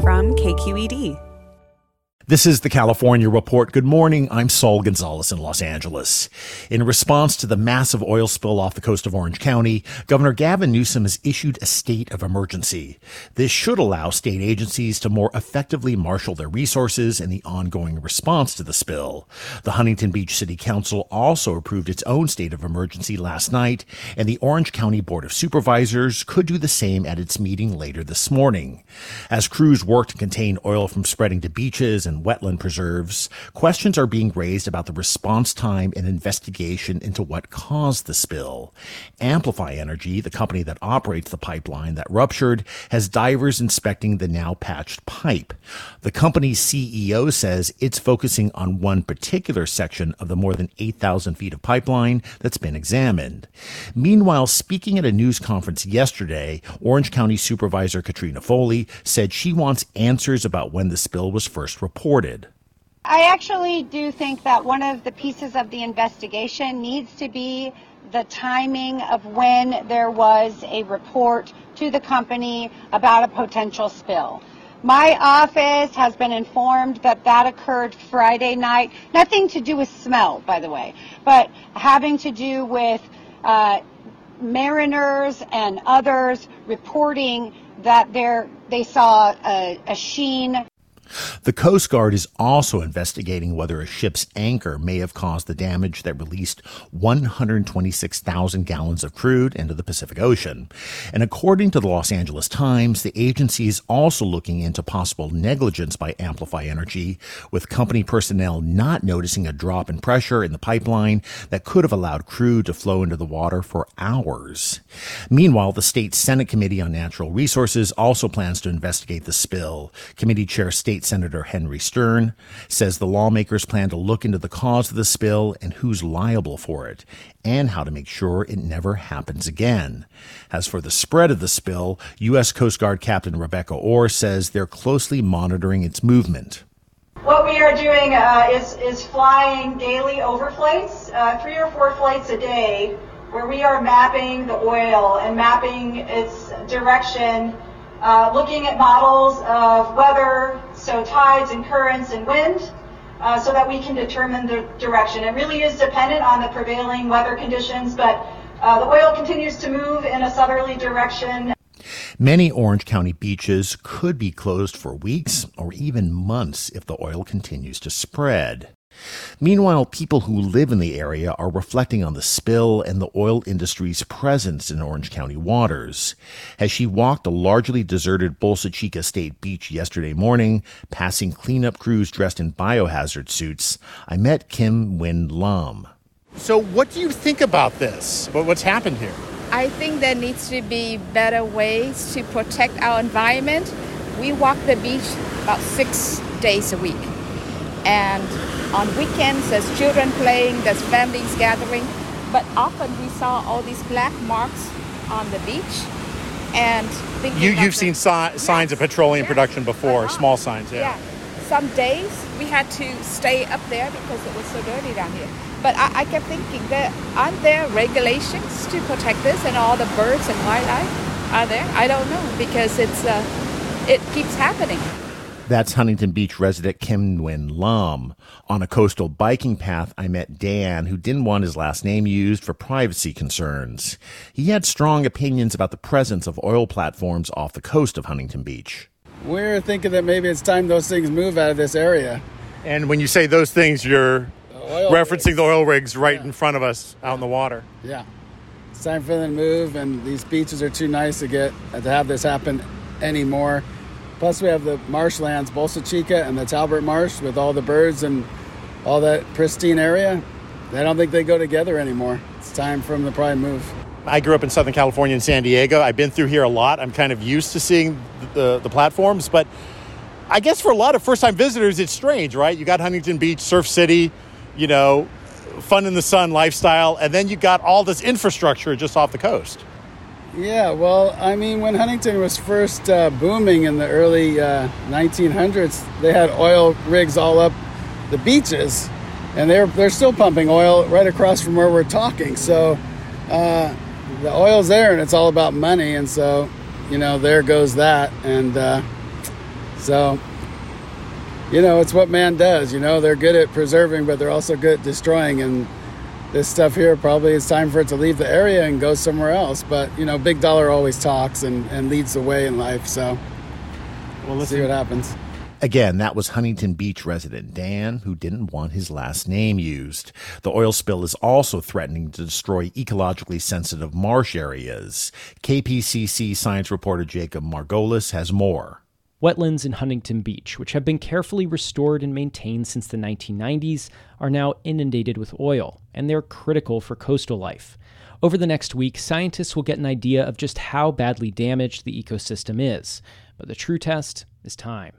from KQED. This is the California Report. Good morning. I'm Saul Gonzalez in Los Angeles. In response to the massive oil spill off the coast of Orange County, Governor Gavin Newsom has issued a state of emergency. This should allow state agencies to more effectively marshal their resources in the ongoing response to the spill. The Huntington Beach City Council also approved its own state of emergency last night, and the Orange County Board of Supervisors could do the same at its meeting later this morning. As crews work to contain oil from spreading to beaches and wetland preserves, questions are being raised about the response time and investigation into what caused the spill. Amplify Energy, the company that operates the pipeline that ruptured, has divers inspecting the now patched pipe. The company's CEO says it's focusing on one particular section of the more than 8,000 feet of pipeline that's been examined. Meanwhile, speaking at a news conference yesterday, Orange County Supervisor Katrina Foley said she wants answers about when the spill was first reported reported. I actually do think that one of the pieces of the investigation needs to be the timing of when there was a report to the company about a potential spill. My office has been informed that that occurred Friday night. Nothing to do with smell, by the way, but having to do with uh, mariners and others reporting that they saw a, a sheen the Coast Guard is also investigating whether a ship's anchor may have caused the damage that released 126,000 gallons of crude into the Pacific Ocean. And according to the Los Angeles Times, the agency is also looking into possible negligence by Amplify Energy, with company personnel not noticing a drop in pressure in the pipeline that could have allowed crude to flow into the water for hours. Meanwhile, the state Senate Committee on Natural Resources also plans to investigate the spill. Committee Chair State State Senator Henry Stern says the lawmakers plan to look into the cause of the spill and who's liable for it, and how to make sure it never happens again. As for the spread of the spill, U.S. Coast Guard Captain Rebecca Orr says they're closely monitoring its movement. What we are doing uh, is, is flying daily overflights, uh, three or four flights a day, where we are mapping the oil and mapping its direction uh, looking at models of weather, so tides and currents and wind, uh, so that we can determine the direction. It really is dependent on the prevailing weather conditions, but uh, the oil continues to move in a southerly direction. Many Orange County beaches could be closed for weeks or even months if the oil continues to spread. Meanwhile, people who live in the area are reflecting on the spill and the oil industry's presence in Orange County waters. As she walked a largely deserted Bolsa Chica State beach yesterday morning, passing cleanup crews dressed in biohazard suits, I met Kim Nguyen Lam. So, what do you think about this? What's happened here? I think there needs to be better ways to protect our environment. We walk the beach about six days a week. And on weekends, there's children playing, there's families gathering, but often we saw all these black marks on the beach. And you, you've seen si- signs of petroleum production before, small signs, yeah. yeah. Some days we had to stay up there because it was so dirty down here. But I, I kept thinking that aren't there regulations to protect this and all the birds and wildlife are there? I don't know because it's uh, it keeps happening. That's Huntington Beach resident Kim Nguyen Lam. On a coastal biking path, I met Dan, who didn't want his last name used for privacy concerns. He had strong opinions about the presence of oil platforms off the coast of Huntington Beach. We're thinking that maybe it's time those things move out of this area. And when you say those things, you're Oil referencing rigs. the oil rigs right in front of us out in the water. Yeah. It's time for them to move, and these beaches are too nice to get to have this happen anymore. Plus, we have the marshlands, Bolsa Chica and the Talbert Marsh, with all the birds and all that pristine area. I don't think they go together anymore. It's time for them to probably move. I grew up in Southern California in San Diego. I've been through here a lot. I'm kind of used to seeing the, the platforms, but I guess for a lot of first time visitors, it's strange, right? You got Huntington Beach, Surf City, you know, fun in the sun lifestyle, and then you got all this infrastructure just off the coast. Yeah, well, I mean, when Huntington was first uh, booming in the early uh, 1900s, they had oil rigs all up the beaches, and they're they're still pumping oil right across from where we're talking. So uh, the oil's there, and it's all about money, and so you know there goes that, and uh, so you know it's what man does. You know they're good at preserving, but they're also good at destroying, and this stuff here probably it's time for it to leave the area and go somewhere else. But you know, big dollar always talks and, and leads the way in life. So we'll see what happens. Again, that was Huntington Beach resident Dan, who didn't want his last name used. The oil spill is also threatening to destroy ecologically sensitive marsh areas. KPCC science reporter Jacob Margolis has more. Wetlands in Huntington Beach, which have been carefully restored and maintained since the 1990s, are now inundated with oil, and they're critical for coastal life. Over the next week, scientists will get an idea of just how badly damaged the ecosystem is. But the true test is time.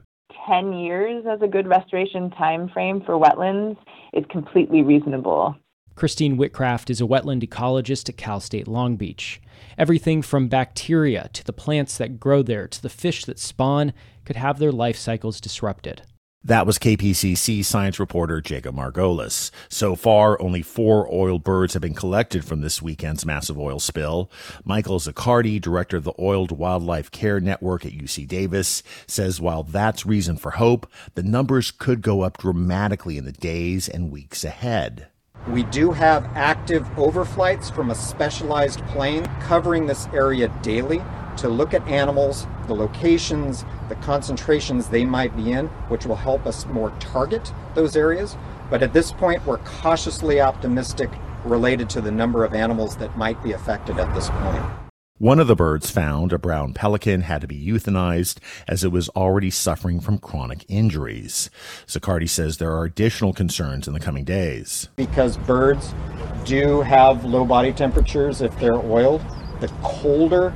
10 years as a good restoration time frame for wetlands is completely reasonable. Christine Whitcraft is a wetland ecologist at Cal State Long Beach. Everything from bacteria to the plants that grow there to the fish that spawn could have their life cycles disrupted. That was KPCC science reporter Jacob Margolis. So far, only four oil birds have been collected from this weekend's massive oil spill. Michael Ziccardi, director of the Oiled Wildlife Care Network at UC Davis, says while that's reason for hope, the numbers could go up dramatically in the days and weeks ahead. We do have active overflights from a specialized plane covering this area daily to look at animals, the locations, the concentrations they might be in, which will help us more target those areas. But at this point, we're cautiously optimistic related to the number of animals that might be affected at this point. One of the birds found, a brown pelican, had to be euthanized as it was already suffering from chronic injuries. Ziccardi says there are additional concerns in the coming days. Because birds do have low body temperatures if they're oiled, the colder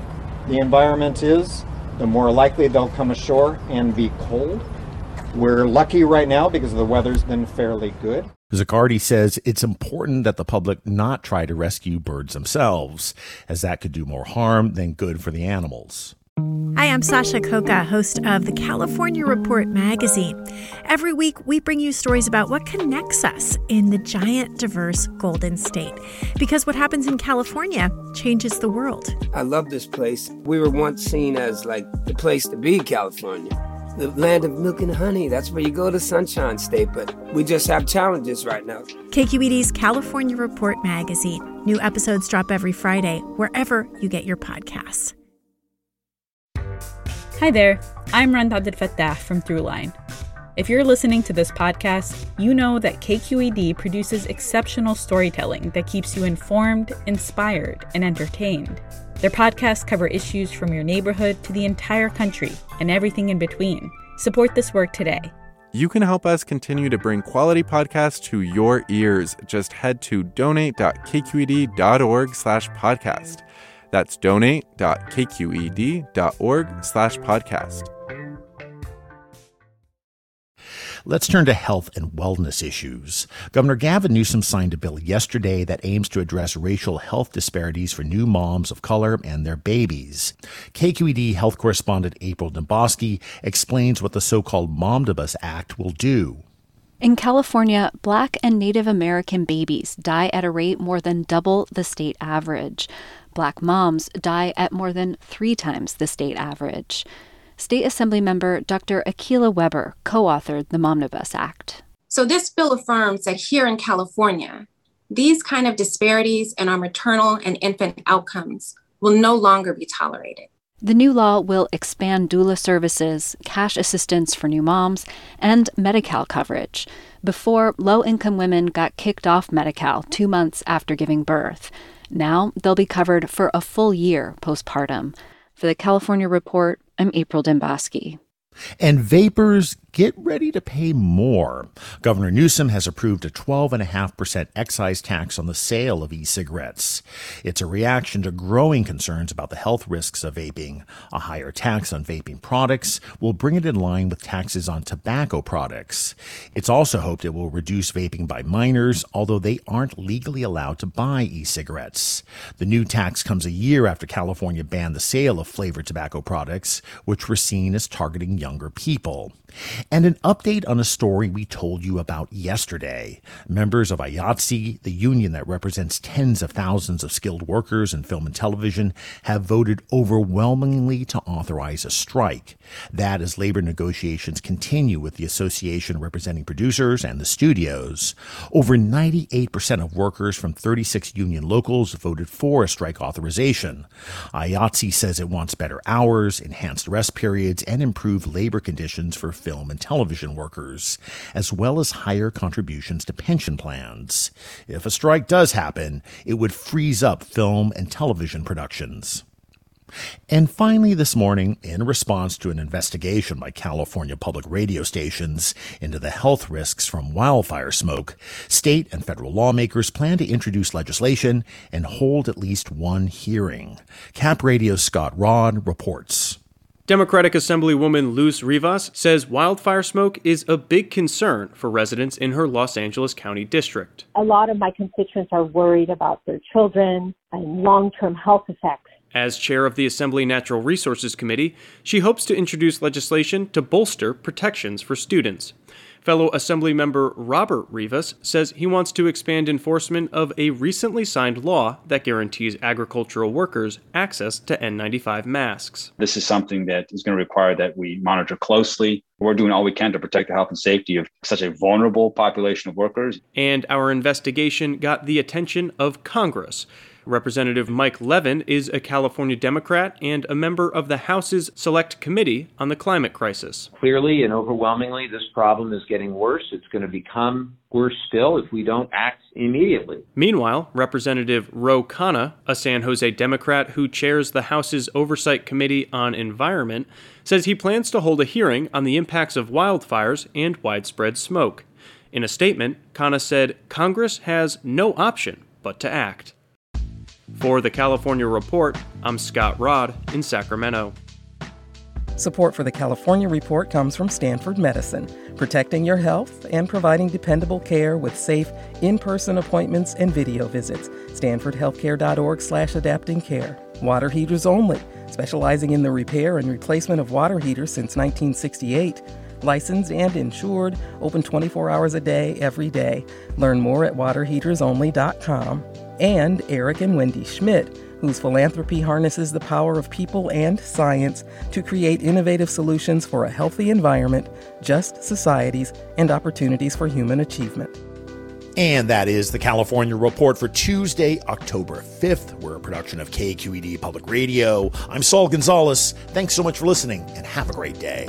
the environment is, the more likely they'll come ashore and be cold. We're lucky right now because the weather's been fairly good. Ziccardi says it's important that the public not try to rescue birds themselves, as that could do more harm than good for the animals. Hi, I'm Sasha Khokha, host of the California Report magazine. Every week, we bring you stories about what connects us in the giant, diverse Golden State. Because what happens in California changes the world. I love this place. We were once seen as like the place to be, California. The land of milk and honey. That's where you go to Sunshine State, but we just have challenges right now. KQED's California Report magazine. New episodes drop every Friday, wherever you get your podcasts. Hi there, I'm Rund Abdelfatah from Throughline. If you're listening to this podcast, you know that KQED produces exceptional storytelling that keeps you informed, inspired, and entertained. Their podcasts cover issues from your neighborhood to the entire country and everything in between. Support this work today. You can help us continue to bring quality podcasts to your ears. Just head to donate.kqed.org slash podcast. That's donate.kqed.org slash podcast. Let's turn to health and wellness issues. Governor Gavin Newsom signed a bill yesterday that aims to address racial health disparities for new moms of color and their babies. KQED health correspondent April Dembosky explains what the so-called Momnibus Act will do. In California, Black and Native American babies die at a rate more than double the state average. Black moms die at more than three times the state average. State Assembly member Dr. Akilah Weber co authored the Momnibus Act. So, this bill affirms that here in California, these kind of disparities in our maternal and infant outcomes will no longer be tolerated. The new law will expand doula services, cash assistance for new moms, and Medi Cal coverage. Before, low income women got kicked off Medi Cal two months after giving birth. Now they'll be covered for a full year postpartum. For the California Report, I'm April Dembosky. And vapers get ready to pay more. Governor Newsom has approved a 12.5% excise tax on the sale of e cigarettes. It's a reaction to growing concerns about the health risks of vaping. A higher tax on vaping products will bring it in line with taxes on tobacco products. It's also hoped it will reduce vaping by minors, although they aren't legally allowed to buy e cigarettes. The new tax comes a year after California banned the sale of flavored tobacco products, which were seen as targeting younger people. And an update on a story we told you about yesterday. Members of IATSE, the union that represents tens of thousands of skilled workers in film and television, have voted overwhelmingly to authorize a strike. That as labor negotiations continue with the association representing producers and the studios. Over 98% of workers from 36 union locals voted for a strike authorization. IATSE says it wants better hours, enhanced rest periods, and improved labor conditions for film and television workers, as well as higher contributions to pension plans. If a strike does happen, it would freeze up film and television productions. And finally, this morning, in response to an investigation by California public radio stations into the health risks from wildfire smoke, state and federal lawmakers plan to introduce legislation and hold at least one hearing. Cap Radio's Scott Rodd reports. Democratic Assemblywoman Luz Rivas says wildfire smoke is a big concern for residents in her Los Angeles County district. A lot of my constituents are worried about their children and long term health effects. As chair of the Assembly Natural Resources Committee, she hopes to introduce legislation to bolster protections for students. Fellow Assemblymember Robert Rivas says he wants to expand enforcement of a recently signed law that guarantees agricultural workers access to N95 masks. This is something that is going to require that we monitor closely. We're doing all we can to protect the health and safety of such a vulnerable population of workers. And our investigation got the attention of Congress. Representative Mike Levin is a California Democrat and a member of the House's Select Committee on the Climate Crisis. Clearly and overwhelmingly, this problem is getting worse. It's going to become worse still if we don't act immediately. Meanwhile, Representative Ro Khanna, a San Jose Democrat who chairs the House's Oversight Committee on Environment, says he plans to hold a hearing on the impacts of wildfires and widespread smoke. In a statement, Khanna said Congress has no option but to act. For the California Report, I'm Scott Rodd in Sacramento. Support for the California Report comes from Stanford Medicine, protecting your health and providing dependable care with safe in-person appointments and video visits. StanfordHealthcare.org slash adapting care. Water heaters only, specializing in the repair and replacement of water heaters since 1968. Licensed and insured, open 24 hours a day, every day. Learn more at waterheatersonly.com and Eric and Wendy Schmidt, whose philanthropy harnesses the power of people and science to create innovative solutions for a healthy environment, just societies, and opportunities for human achievement. And that is the California Report for Tuesday, October 5th. We're a production of KQED Public Radio. I'm Saul Gonzalez. Thanks so much for listening and have a great day.